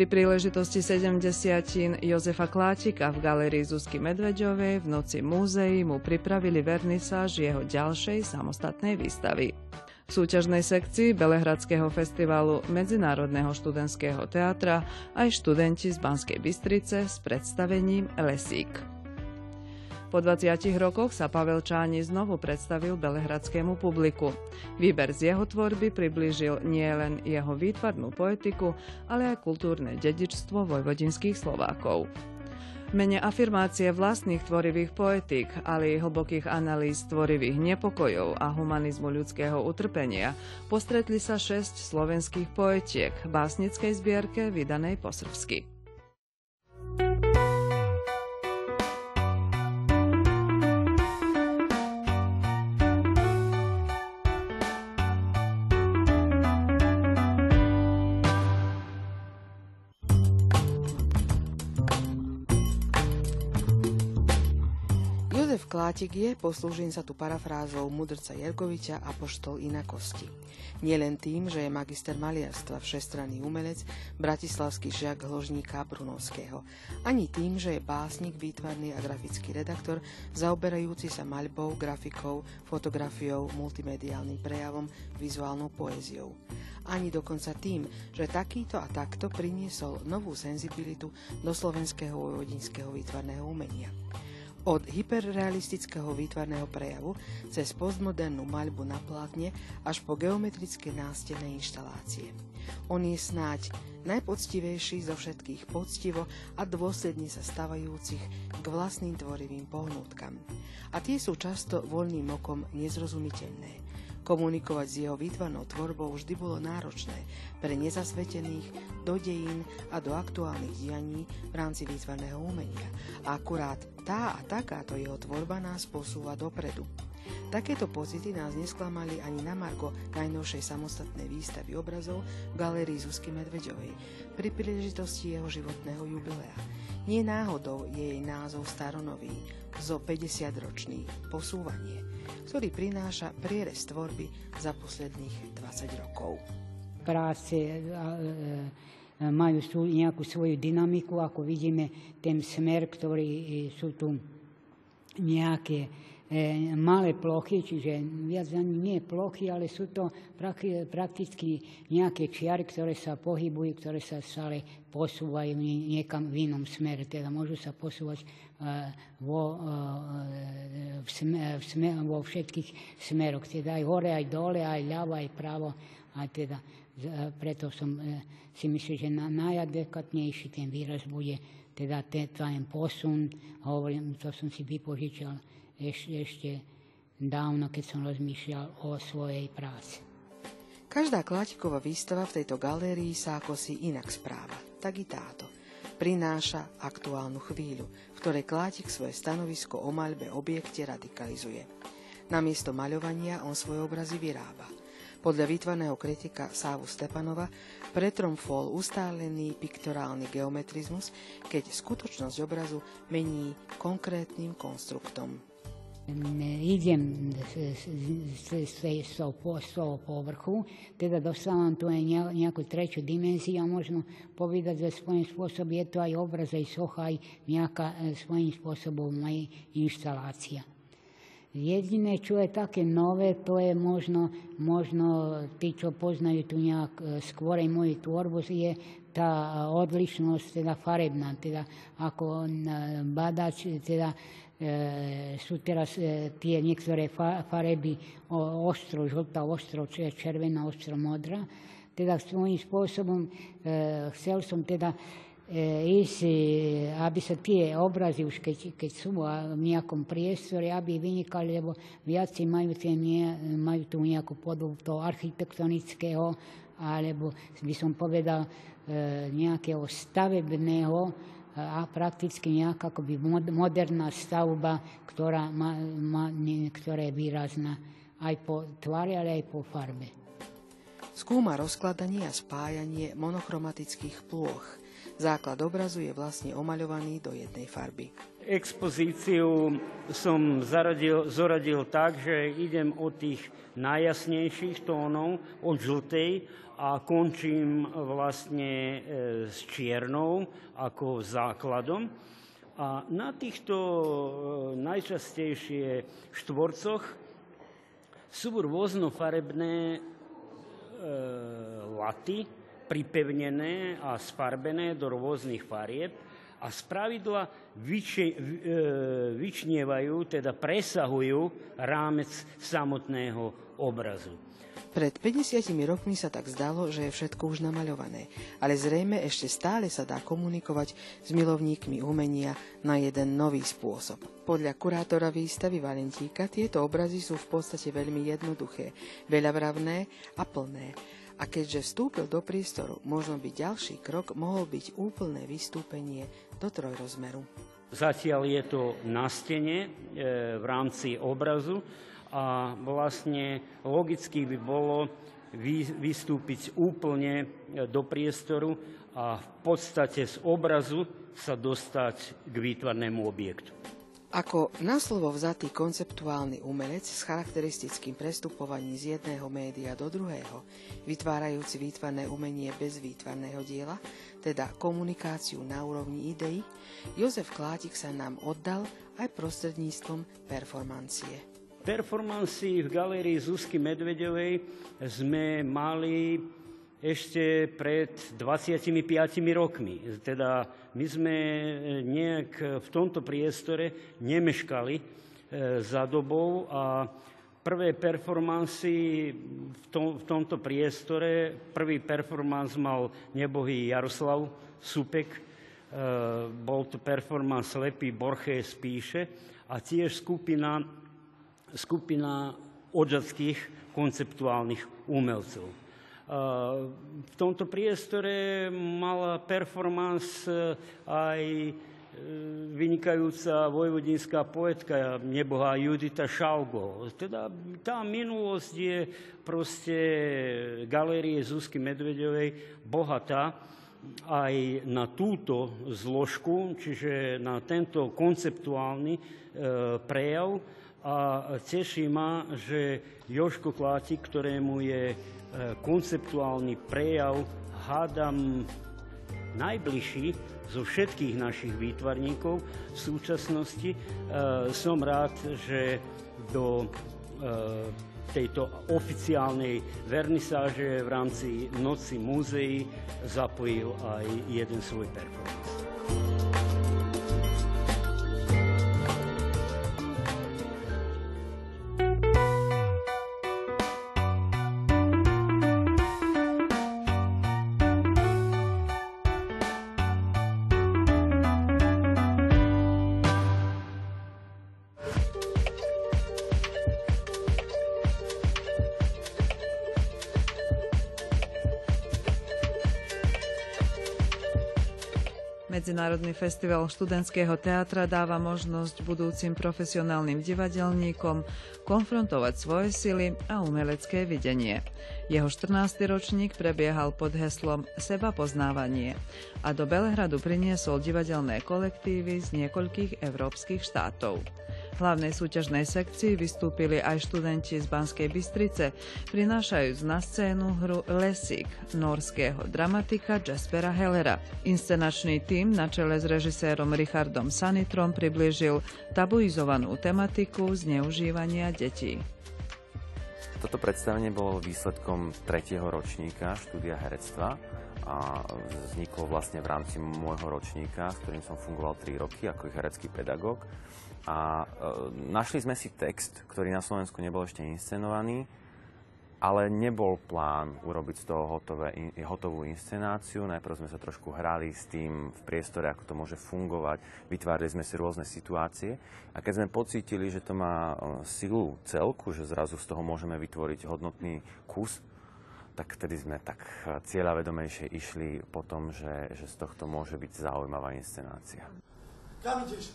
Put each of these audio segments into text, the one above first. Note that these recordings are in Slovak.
Pri príležitosti 70 Jozefa Kláčika v galerii Zuzky Medveďovej v noci múzeí mu pripravili vernisáž jeho ďalšej samostatnej výstavy. V súťažnej sekcii Belehradského festivalu Medzinárodného študentského teatra aj študenti z Banskej Bystrice s predstavením Lesík. Po 20 rokoch sa Pavel Čáni znovu predstavil belehradskému publiku. Výber z jeho tvorby priblížil nielen jeho výtvarnú poetiku, ale aj kultúrne dedičstvo vojvodinských Slovákov. Mene afirmácie vlastných tvorivých poetík, ale i hlbokých analýz tvorivých nepokojov a humanizmu ľudského utrpenia postretli sa šesť slovenských poetiek v básnickej zbierke vydanej po srbsky. Klátik je, poslúžim sa tu parafrázou mudrca Jergoviča a poštol inakosti. Nielen tým, že je magister maliarstva, všestranný umelec, bratislavský žiak hložníka Brunovského, ani tým, že je básnik, výtvarný a grafický redaktor, zaoberajúci sa maľbou, grafikou, fotografiou, multimediálnym prejavom, vizuálnou poéziou. Ani dokonca tým, že takýto a takto priniesol novú senzibilitu do slovenského vojvodinského výtvarného umenia. Od hyperrealistického výtvarného prejavu cez postmodernú maľbu na plátne až po geometrické nástenné inštalácie. On je snáď najpoctivejší zo všetkých poctivo a dôsledne sa stavajúcich k vlastným tvorivým pohnutkam. A tie sú často voľným okom nezrozumiteľné. Komunikovať s jeho výtvarnou tvorbou vždy bolo náročné pre nezasvetených do dejín a do aktuálnych dianí v rámci výtvarného umenia. A akurát tá a takáto jeho tvorba nás posúva dopredu. Takéto pocity nás nesklamali ani na Margo najnovšej samostatnej výstavy obrazov v galérii Zuzky Medveďovej pri príležitosti jeho životného jubilea. Nie náhodou je jej názov staronový, zo 50-ročný posúvanie ktorý prináša prierez tvorby za posledných 20 rokov. Práce e, majú sú, nejakú svoju dynamiku, ako vidíme ten smer, ktorý sú tu nejaké e, malé plochy, čiže viac ani nie plochy, ale sú to prakticky nejaké čiary, ktoré sa pohybujú, ktoré sa stále posúvajú niekam v inom smere. Teda môžu sa posúvať vo, v sme, v sme, vo všetkých smeroch, teda aj hore, aj dole, aj ľavo, aj pravo. A teda preto som e, si myslel, že na, ten výraz bude teda ten posun, hovorím, to som si vypožičal ešte, ešte dávno, keď som rozmýšľal o svojej práci. Každá Klátiková výstava v tejto galérii sa ako si inak správa, tak i táto prináša aktuálnu chvíľu, v ktorej Klátik svoje stanovisko o maľbe objekte radikalizuje. Namiesto maľovania on svoje obrazy vyrába. Podľa výtvarného kritika Sávu Stepanova pretromfol ustálený piktorálny geometrizmus, keď skutočnosť obrazu mení konkrétnym konstruktom ne idem sve, povrhu, so po, te da dostavam tu nekakvu treću dimenziju, a možno povedati za svojim sposobom je to aj obraza i soha i svojim sposobom i instalacija. Jedine čuje take nove, to je možno, možno ti čo poznaju tu njak skvore i moju tvorbu, je ta odličnost teda farebna, teda ako on e, badač teda e, su teraz e, tije niektoré fareby ostro, žltá, ostro, červená, ostro, modrá. Teda svojim spôsobom chcel som teda isi, aby se tie obrazi už keď sú u v nejakom ja bi vinikali, lebo vjaci imaju, nie, majú tu nejakú podobu to architektonického, alebo by som povedal nejakého stavebného, a prakticky nejaká akoby moderná stavba, ktorá, má, má, ktorá je výrazná aj po tvare, ale aj po farbe. Skúma rozkladanie a spájanie monochromatických plôch. Základ obrazu je vlastne omaľovaný do jednej farby. Expozíciu som zaradil, zoradil tak, že idem od tých najjasnejších tónov, od žltej a končím vlastne e, s čiernou ako základom. A na týchto e, najčastejšie štvorcoch sú rôznofarebné e, laty, pripevnené a sfarbené do rôznych farieb a spravidla vyči, e, vyčnievajú, teda presahujú rámec samotného obrazu. Pred 50 rokmi sa tak zdalo, že je všetko už namaľované, ale zrejme ešte stále sa dá komunikovať s milovníkmi umenia na jeden nový spôsob. Podľa kurátora výstavy Valentíka tieto obrazy sú v podstate veľmi jednoduché, veľavravné a plné a keďže vstúpil do priestoru, možno by ďalší krok mohol byť úplné vystúpenie do trojrozmeru. Zatiaľ je to na stene e, v rámci obrazu a vlastne logicky by bolo vystúpiť úplne e, do priestoru a v podstate z obrazu sa dostať k výtvarnému objektu. Ako na slovo vzatý konceptuálny umelec s charakteristickým prestupovaním z jedného média do druhého, vytvárajúci výtvarné umenie bez výtvarného diela, teda komunikáciu na úrovni ideí, Jozef Klátik sa nám oddal aj prostredníctvom performancie. Performanci v galérii Zuzky Medvedovej sme mali ešte pred 25 rokmi. Teda my sme e, nejak v tomto priestore nemeškali e, za dobou a prvé performancy v, tom, v tomto priestore, prvý performance mal nebohý Jaroslav Supek, e, bol to performance Lepý Borche spíše a tiež skupina, skupina odžadských konceptuálnych umelcov. V tomto priestore mala performance eh, aj eh, vynikajúca vojvodinská poetka nebohá Judita Šaugo. Teda tá minulosť je proste galérie Zuzky Medvedovej bohatá aj na túto zložku, čiže na tento konceptuálny e, prejav. A teší ma, že Joško Klátik, ktorému je E, konceptuálny prejav hádam najbližší zo všetkých našich výtvarníkov v súčasnosti. E, som rád, že do e, tejto oficiálnej vernisáže v rámci Noci múzeí zapojil aj jeden svoj performance. Medzinárodný festival študentského teatra dáva možnosť budúcim profesionálnym divadelníkom konfrontovať svoje sily a umelecké videnie. Jeho 14. ročník prebiehal pod heslom Seba poznávanie a do Belehradu priniesol divadelné kolektívy z niekoľkých európskych štátov hlavnej súťažnej sekcii vystúpili aj študenti z Banskej Bystrice, prinášajúc na scénu hru Lesík norského dramatika Jaspera Hellera. Inscenačný tím na čele s režisérom Richardom Sanitrom priblížil tabuizovanú tematiku zneužívania detí. Toto predstavenie bolo výsledkom tretieho ročníka štúdia herectva a vzniklo vlastne v rámci môjho ročníka, s ktorým som fungoval 3 roky ako herecký pedagóg. A e, našli sme si text, ktorý na Slovensku nebol ešte inscenovaný, ale nebol plán urobiť z toho hotové, in, hotovú inscenáciu. Najprv sme sa trošku hrali s tým v priestore, ako to môže fungovať. Vytvárali sme si rôzne situácie. A keď sme pocítili, že to má e, silu celku, že zrazu z toho môžeme vytvoriť hodnotný kus, tak vtedy sme tak cieľavedomejšie išli po tom, že, že z tohto môže byť zaujímavá inscenácia. Kam ideš?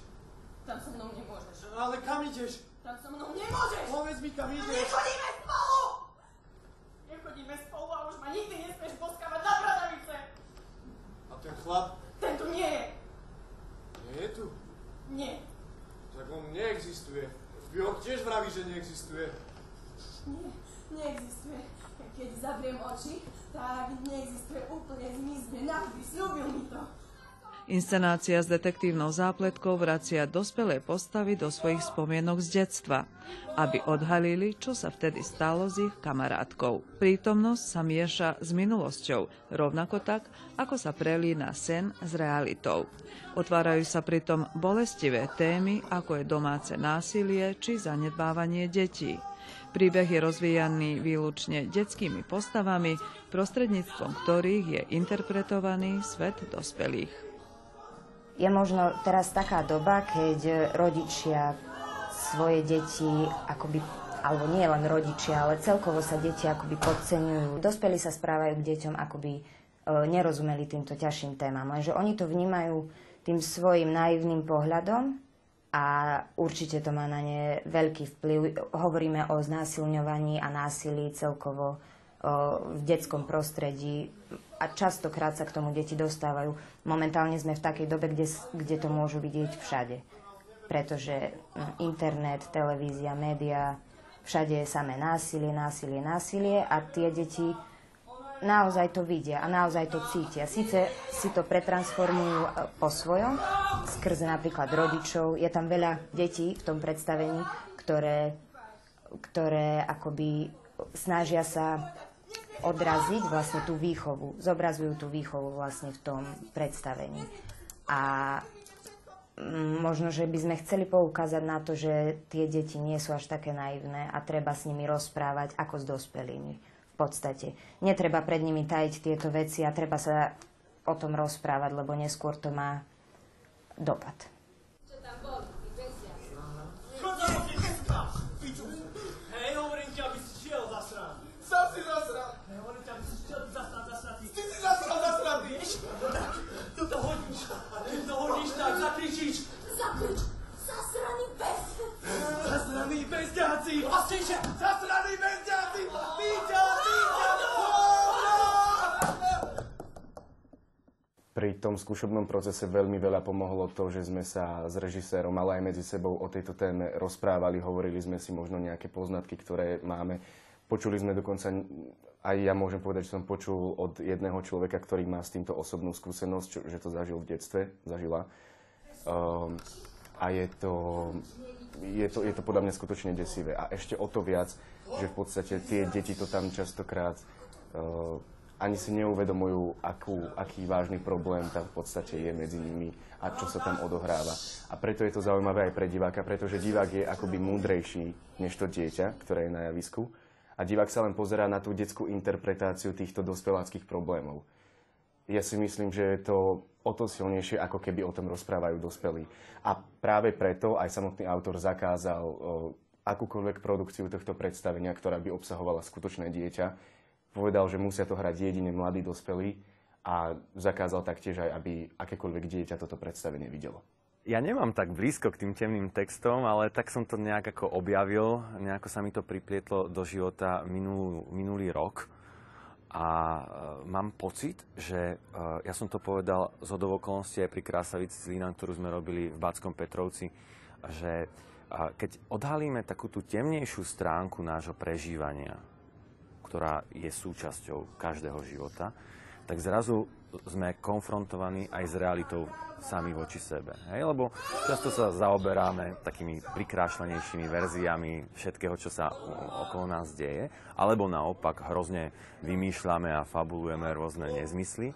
Tam so mnou nemôžeš. Ale kam ideš? Tam so mnou nemôžeš! Povedz mi, kam ideš? Nechodíme spolu! Nechodíme spolu a už ma nikdy nesmieš boskávať na bradavice! A ten chlap? Ten tu nie je! Nie je tu? Nie, Tak on neexistuje. Bjork tiež vraví, že neexistuje. nie, neexistuje. Keď zavriem oči, tak neexistuje úplne zmizne. Navždy, slúbil mi to. Inscenácia s detektívnou zápletkou vracia dospelé postavy do svojich spomienok z detstva, aby odhalili, čo sa vtedy stalo s ich kamarátkou. Prítomnosť sa mieša s minulosťou, rovnako tak, ako sa prelína sen s realitou. Otvárajú sa pritom bolestivé témy, ako je domáce násilie či zanedbávanie detí. Príbeh je rozvíjaný výlučne detskými postavami, prostredníctvom ktorých je interpretovaný svet dospelých. Je možno teraz taká doba, keď rodičia svoje deti akoby alebo nie len rodičia, ale celkovo sa deti akoby podceňujú. Dospelí sa správajú k deťom, akoby e, nerozumeli týmto ťažším témam. Lenže oni to vnímajú tým svojim naivným pohľadom a určite to má na ne veľký vplyv. Hovoríme o znásilňovaní a násilí celkovo v detskom prostredí a častokrát sa k tomu deti dostávajú. Momentálne sme v takej dobe, kde, kde to môžu vidieť všade. Pretože internet, televízia, média, všade je samé násilie, násilie, násilie a tie deti naozaj to vidia a naozaj to cítia. Sice si to pretransformujú e, po svojom, skrze napríklad rodičov. Je tam veľa detí v tom predstavení, ktoré, ktoré akoby snažia sa odraziť vlastne tú výchovu, zobrazujú tú výchovu vlastne v tom predstavení. A mm, možno, že by sme chceli poukázať na to, že tie deti nie sú až také naivné a treba s nimi rozprávať ako s dospelými. V podstate. Netreba pred nimi tajiť tieto veci a treba sa o tom rozprávať, lebo neskôr to má dopad. Pri tom skúšobnom procese veľmi veľa pomohlo to, že sme sa s režisérom, ale aj medzi sebou o tejto téme rozprávali, hovorili sme si možno nejaké poznatky, ktoré máme. Počuli sme dokonca, aj ja môžem povedať, že som počul od jedného človeka, ktorý má s týmto osobnú skúsenosť, čo, že to zažil v detstve, zažila. Um, a je to, je to, je to podľa mňa skutočne desivé. A ešte o to viac, že v podstate tie deti to tam častokrát uh, ani si neuvedomujú, akú, aký vážny problém tam v podstate je medzi nimi a čo sa tam odohráva. A preto je to zaujímavé aj pre diváka, pretože divák je akoby múdrejší než to dieťa, ktoré je na javisku. A divák sa len pozerá na tú detskú interpretáciu týchto dospeláckých problémov. Ja si myslím, že je to o to silnejšie, ako keby o tom rozprávajú dospelí. A práve preto aj samotný autor zakázal akúkoľvek produkciu tohto predstavenia, ktorá by obsahovala skutočné dieťa. Povedal, že musia to hrať jedine mladí dospelí a zakázal taktiež aj, aby akékoľvek dieťa toto predstavenie videlo. Ja nemám tak blízko k tým temným textom, ale tak som to nejak ako objavil, nejako sa mi to priplietlo do života minulý, minulý rok. A e, mám pocit, že e, ja som to povedal z okolností aj pri Krásavici Zlína, ktorú sme robili v Báckom Petrovci, že e, keď odhalíme takú tú temnejšiu stránku nášho prežívania, ktorá je súčasťou každého života, tak zrazu sme konfrontovaní aj s realitou sami voči sebe. Hej? Lebo často sa zaoberáme takými prikrášlenejšími verziami všetkého, čo sa okolo nás deje, alebo naopak hrozne vymýšľame a fabulujeme rôzne nezmysly.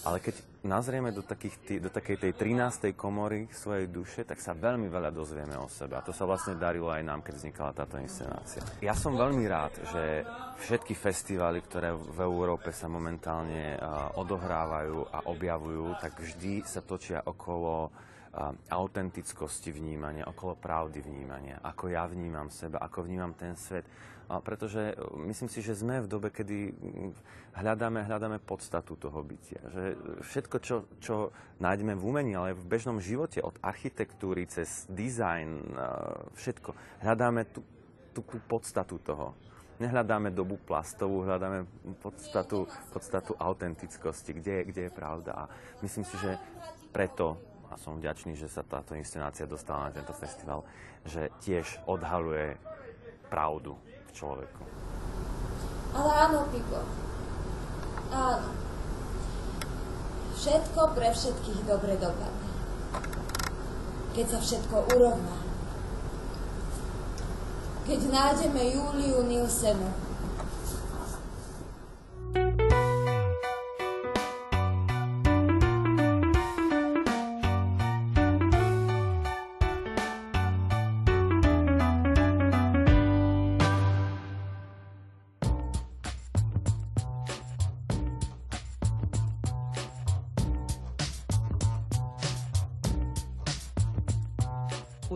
Ale keď nazrieme do, takých, do takej tej 13. komory svojej duše, tak sa veľmi veľa dozvieme o sebe. A to sa vlastne darilo aj nám, keď vznikala táto inscenácia. Ja som veľmi rád, že všetky festivály, ktoré v Európe sa momentálne odohrávajú a objavujú, tak vždy sa točia okolo autentickosti vnímania, okolo pravdy vnímania, ako ja vnímam seba, ako vnímam ten svet. Pretože e, myslím si, že sme v dobe, kedy hľadáme, hľadáme podstatu toho bytia. Že všetko, čo, čo nájdeme v umení, ale v bežnom živote, od architektúry cez dizajn, všetko, hľadáme tú, tú, tú podstatu toho. Nehľadáme dobu plastovú, hľadáme podstatu, podstatu autentickosti, kde je, kde je pravda. A myslím si, že preto a som vďačný, že sa táto inscenácia dostala na tento festival, že tiež odhaluje pravdu v človeku. Ale áno, Pipo. Áno. Všetko pre všetkých dobre dopadne. Keď sa všetko urovná. Keď nájdeme Júliu Nilsenu,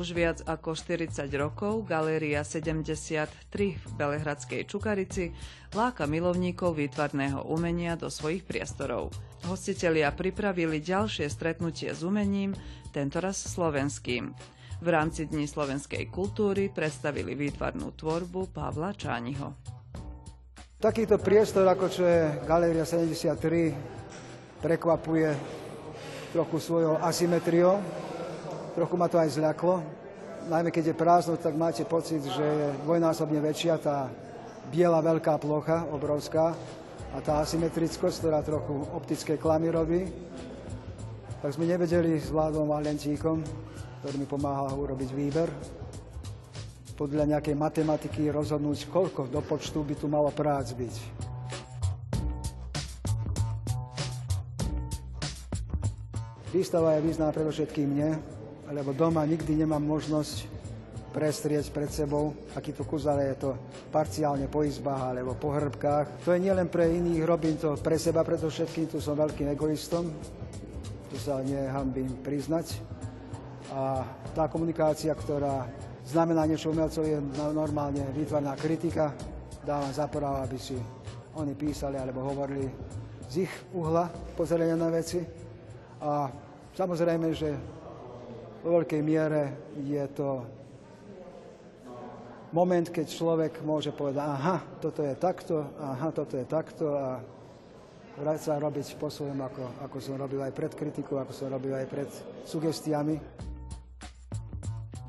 Už viac ako 40 rokov Galéria 73 v Belehradskej Čukarici láka milovníkov výtvarného umenia do svojich priestorov. Hostitelia pripravili ďalšie stretnutie s umením, tentoraz slovenským. V rámci Dní slovenskej kultúry predstavili výtvarnú tvorbu Pavla Čániho. Takýto priestor, ako čo je Galéria 73, prekvapuje trochu svojou asymetriou Trochu ma to aj zľaklo. Najmä keď je prázdno, tak máte pocit, že je dvojnásobne väčšia tá biela veľká plocha, obrovská, a tá asymetrickosť, ktorá trochu optické klamy robí. Tak sme nevedeli s Vládom Valentíkom, ktorý mi pomáhal urobiť výber, podľa nejakej matematiky rozhodnúť, koľko do počtu by tu malo prác byť. Výstava je významná predovšetkým mne, lebo doma nikdy nemám možnosť prestrieť pred sebou akýto kus, ale je to parciálne po izbách alebo po hrbkách. To je nielen pre iných, robím to pre seba všetkým, tu som veľkým egoistom, tu sa nehambím priznať. A tá komunikácia, ktorá znamená niečo umelcov, je normálne výtvarná kritika. Dávam za aby si oni písali alebo hovorili z ich uhla pozerania na veci. A samozrejme, že vo veľkej miere je to moment, keď človek môže povedať, aha, toto je takto, aha, toto je takto a sa robiť po svojom, ako, ako som robil aj pred kritikou, ako som robil aj pred sugestiami.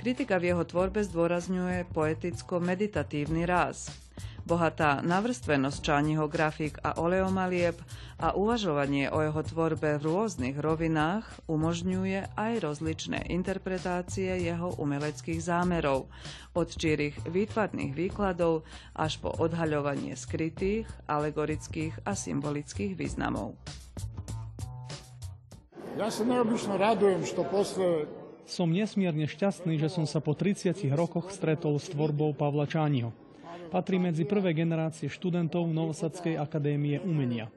Kritika v jeho tvorbe zdôrazňuje poeticko-meditatívny ráz bohatá navrstvenosť Čániho grafik a oleomalieb a uvažovanie o jeho tvorbe v rôznych rovinách umožňuje aj rozličné interpretácie jeho umeleckých zámerov, od čírých výtvarných výkladov až po odhaľovanie skrytých, alegorických a symbolických významov. Ja sa neobyčno radujem, že posle som nesmierne šťastný, že som sa po 30 rokoch stretol s tvorbou Pavla Čániho. Patrí medzi prvé generácie študentov Novosadskej akadémie umenia.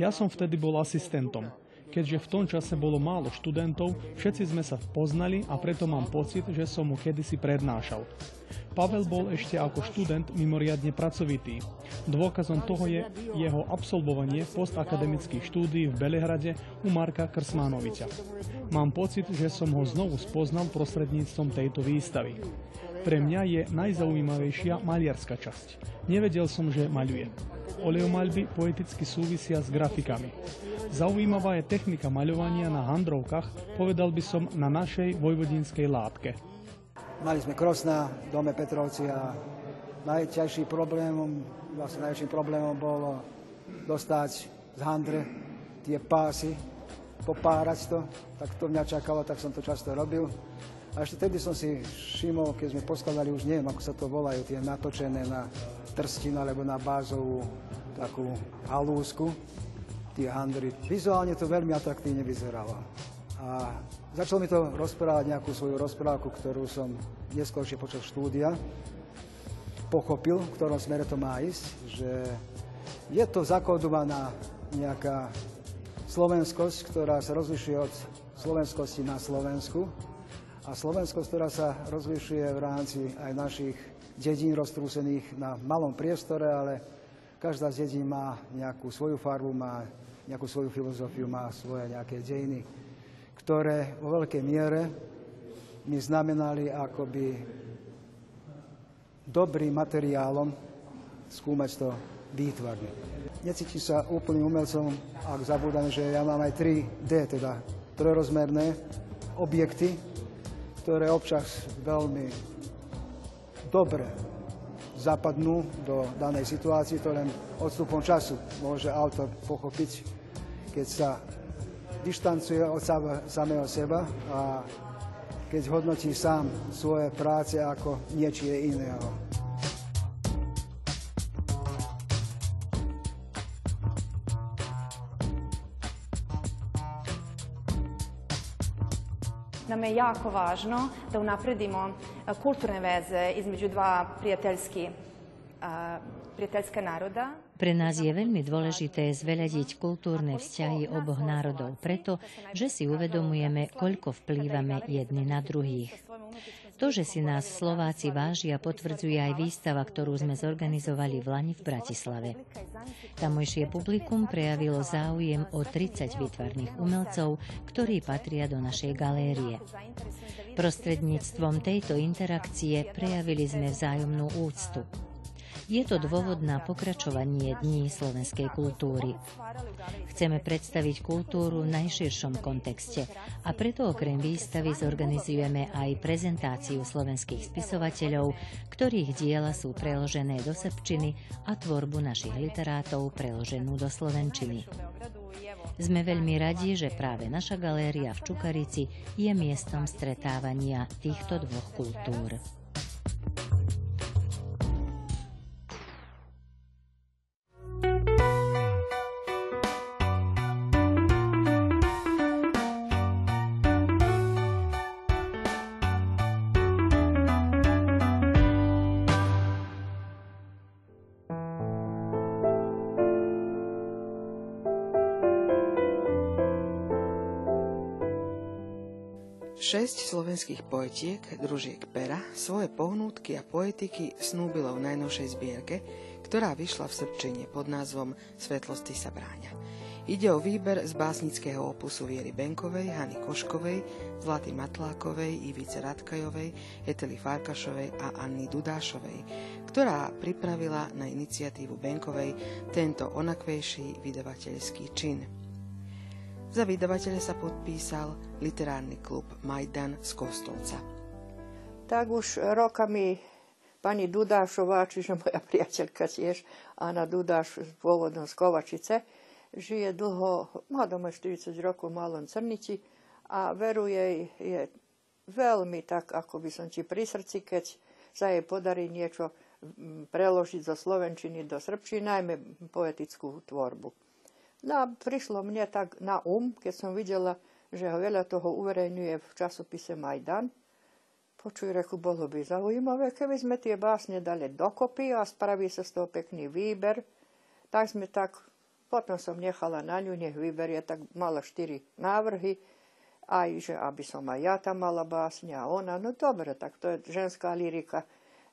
Ja som vtedy bol asistentom. Keďže v tom čase bolo málo študentov, všetci sme sa poznali a preto mám pocit, že som mu kedysi prednášal. Pavel bol ešte ako študent mimoriadne pracovitý. Dôkazom toho je jeho absolvovanie postakademických štúdií v Belehrade u Marka Krsmánoviča. Mám pocit, že som ho znovu spoznal prostredníctvom tejto výstavy. Pre mňa je najzaujímavejšia maliarská časť. Nevedel som, že maľuje. Oleomaľby poeticky súvisia s grafikami. Zaujímavá je technika maľovania na handrovkách, povedal by som na našej vojvodinskej látke. Mali sme kros na dome Petrovci a najťažším problémom, vlastne najväčším problémom bolo dostať z handre tie pásy, popárať to, tak to mňa čakalo, tak som to často robil. A ešte tedy som si všimol, keď sme poskladali, už neviem, ako sa to volajú, tie natočené na trstinu alebo na bázovú takú halúsku, tie handry. Vizuálne to veľmi atraktívne vyzeralo. A začal mi to rozprávať nejakú svoju rozprávku, ktorú som neskôršie počas štúdia pochopil, v ktorom smere to má ísť, že je to zakodovaná nejaká slovenskosť, ktorá sa rozlišuje od slovenskosti na Slovensku, a Slovensko, ktorá sa rozlišuje v rámci aj našich dedín roztrúsených na malom priestore, ale každá z dedín má nejakú svoju farbu, má nejakú svoju filozofiu, má svoje nejaké dejiny, ktoré vo veľkej miere mi znamenali akoby dobrým materiálom skúmať to výtvarne. Necítim sa úplným umelcom, ak zabúdam, že ja mám aj 3D, teda trojrozmerné objekty, ktoré občas veľmi dobre zapadnú do danej situácie, to len odstupom času môže autor pochopiť, keď sa dištancuje od samého seba a keď hodnotí sám svoje práce ako niečie iného. Nam je jako važno da unapredimo kulturne veze između dva prijateljski, prijateljska naroda. Pre nás je veľmi dôležité zveľadiť kultúrne vzťahy oboch národov, preto, že si uvedomujeme, koľko vplývame jedni na druhých. To, že si nás Slováci vážia, potvrdzuje aj výstava, ktorú sme zorganizovali v Lani v Bratislave. Tamojšie publikum prejavilo záujem o 30 výtvarných umelcov, ktorí patria do našej galérie. Prostredníctvom tejto interakcie prejavili sme vzájomnú úctu. Je to dôvod na pokračovanie Dní slovenskej kultúry. Chceme predstaviť kultúru v najširšom kontexte a preto okrem výstavy zorganizujeme aj prezentáciu slovenských spisovateľov, ktorých diela sú preložené do srbčiny a tvorbu našich literátov preloženú do slovenčiny. Sme veľmi radi, že práve naša galéria v Čukarici je miestom stretávania týchto dvoch kultúr. Poetiek, družiek Pera, svoje pohnútky a poetiky snúbilo v najnovšej zbierke, ktorá vyšla v Srbčine pod názvom Svetlosti sa bráňa. Ide o výber z básnického opusu Viery Benkovej, Hany Koškovej, Zlaty Matlákovej, Ivice Radkajovej, Etely Farkašovej a Anny Dudášovej, ktorá pripravila na iniciatívu Benkovej tento onakvejší vydavateľský čin – za vydavateľa sa podpísal literárny klub Majdan z Kostolca. Tak už rokami pani Dudášová, čiže moja priateľka tiež, Anna Dudáš, pôvodom z Kovačice, žije dlho, má doma 40 rokov v Malom Crnici a veru jej je veľmi tak, ako by som ti pri srdci, keď sa jej podarí niečo preložiť zo slovenčiny do srbčiny, najmä poetickú tvorbu. No a prišlo mne tak na um, keď som videla, že ho veľa toho uverejňuje v časopise Majdan. Počuj, reku, bolo by zaujímavé, keby sme tie básne dali dokopy a spraví sa z toho pekný výber. Tak sme tak, potom som nechala na ňu, nech vyberie, tak mala štyri návrhy, aj že aby som aj ja tam mala básne a ona, no dobre, tak to je ženská lyrika.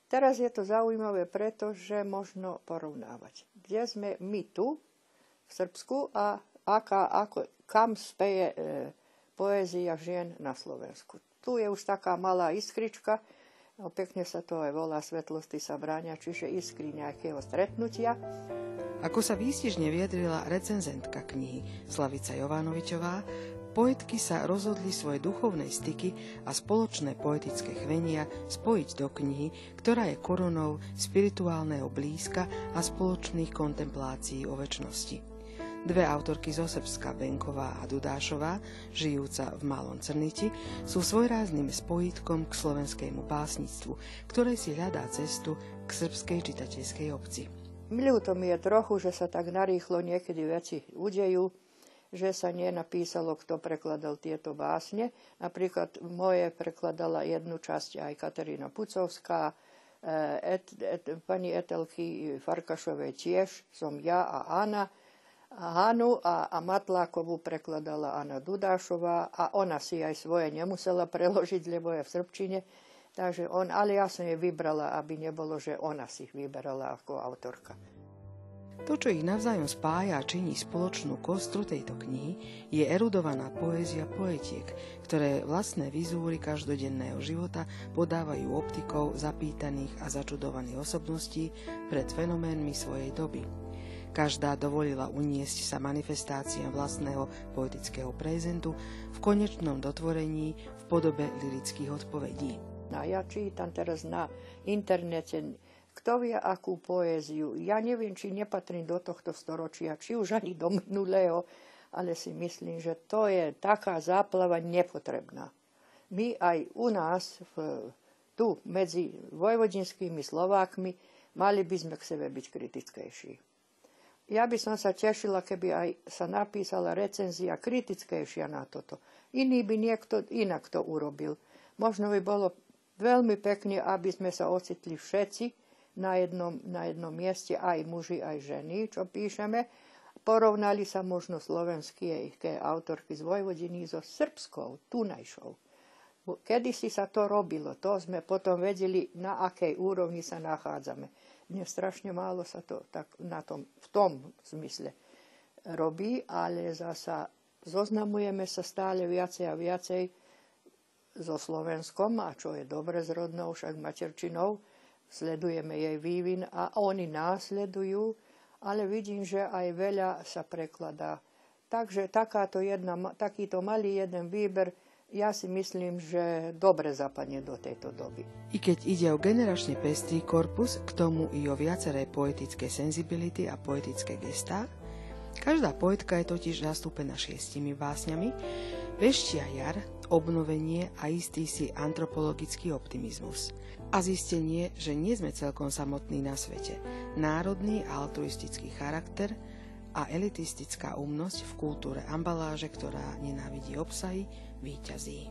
Teraz je to zaujímavé, pretože možno porovnávať. Kde sme my tu, v Srbsku a aká, ako, kam speje e, poézia žien na Slovensku. Tu je už taká malá iskrička, no, pekne sa to aj volá Svetlosti sa bráňa, čiže iskry nejakého stretnutia. Ako sa výstižne vyjadrila recenzentka knihy Slavica Jovanovičová, poetky sa rozhodli svoje duchovné styky a spoločné poetické chvenia spojiť do knihy, ktorá je korunou spirituálneho blízka a spoločných kontemplácií o väčšnosti. Dve autorky zo Srbska, Benková a Dudášová, žijúca v Malom Crniti, sú svojrázným spojitkom k slovenskému básnictvu, ktoré si hľadá cestu k srbskej čitateľskej obci. Ľúto mi je trochu, že sa tak narýchlo niekedy veci udejú, že sa nenapísalo, kto prekladal tieto básne. Napríklad moje prekladala jednu časť aj Katarína Pucovská, eh, et, et, pani Etelky Farkašovej tiež, som ja a Anna, Hanu a, a Matlákovú prekladala Anna Dudášová a ona si aj svoje nemusela preložiť, lebo je v Srbčine. Takže on, ale ja som jej vybrala, aby nebolo, že ona si ich vyberala ako autorka. To, čo ich navzájom spája a činí spoločnú kostru tejto knihy, je erudovaná poézia poetiek, ktoré vlastné vizúry každodenného života podávajú optikou zapýtaných a začudovaných osobností pred fenoménmi svojej doby. Každá dovolila uniesť sa manifestáciám vlastného poetického prezentu v konečnom dotvorení v podobe lirických odpovedí. No, ja čítam teraz na internete kto vie akú poéziu. Ja neviem, či nepatrím do tohto storočia, či už ani do minulého, ale si myslím, že to je taká záplava nepotrebná. My aj u nás, v, tu medzi vojvodinskými Slovákmi, mali by sme k sebe byť kritickejší. Ja by som sa tešila, keby aj sa napísala recenzia kritickejšia na toto. Iný by niekto inak to urobil. Možno by bolo veľmi pekne, aby sme sa ocitli všetci na jednom, na jednom mieste, aj muži, aj ženy, čo píšeme, Porovnali sa možno slovenské autorky z Vojvodiny so srbskou, tunajšou. Kedy si sa to robilo, to sme potom vedeli, na akej úrovni sa nachádzame. Dnes strašne málo sa to tak na tom, v tom zmysle robí, ale zasa zoznamujeme sa stále viacej a viacej so Slovenskom, a čo je dobre s rodnou, však materčinou, sledujeme jej vývin a oni následujú ale vidím, že aj veľa sa prekladá. Takže takáto jedna, takýto malý jeden výber ja si myslím, že dobre zapadne do tejto doby. I keď ide o generačne pestrý korpus, k tomu i o viaceré poetické senzibility a poetické gestá, každá poetka je totiž zastúpená šiestimi básňami, veštia jar, obnovenie a istý si antropologický optimizmus – a zistenie, že nie sme celkom samotní na svete. Národný a altruistický charakter a elitistická úmnosť v kultúre ambaláže, ktorá nenávidí obsahy, víťazí.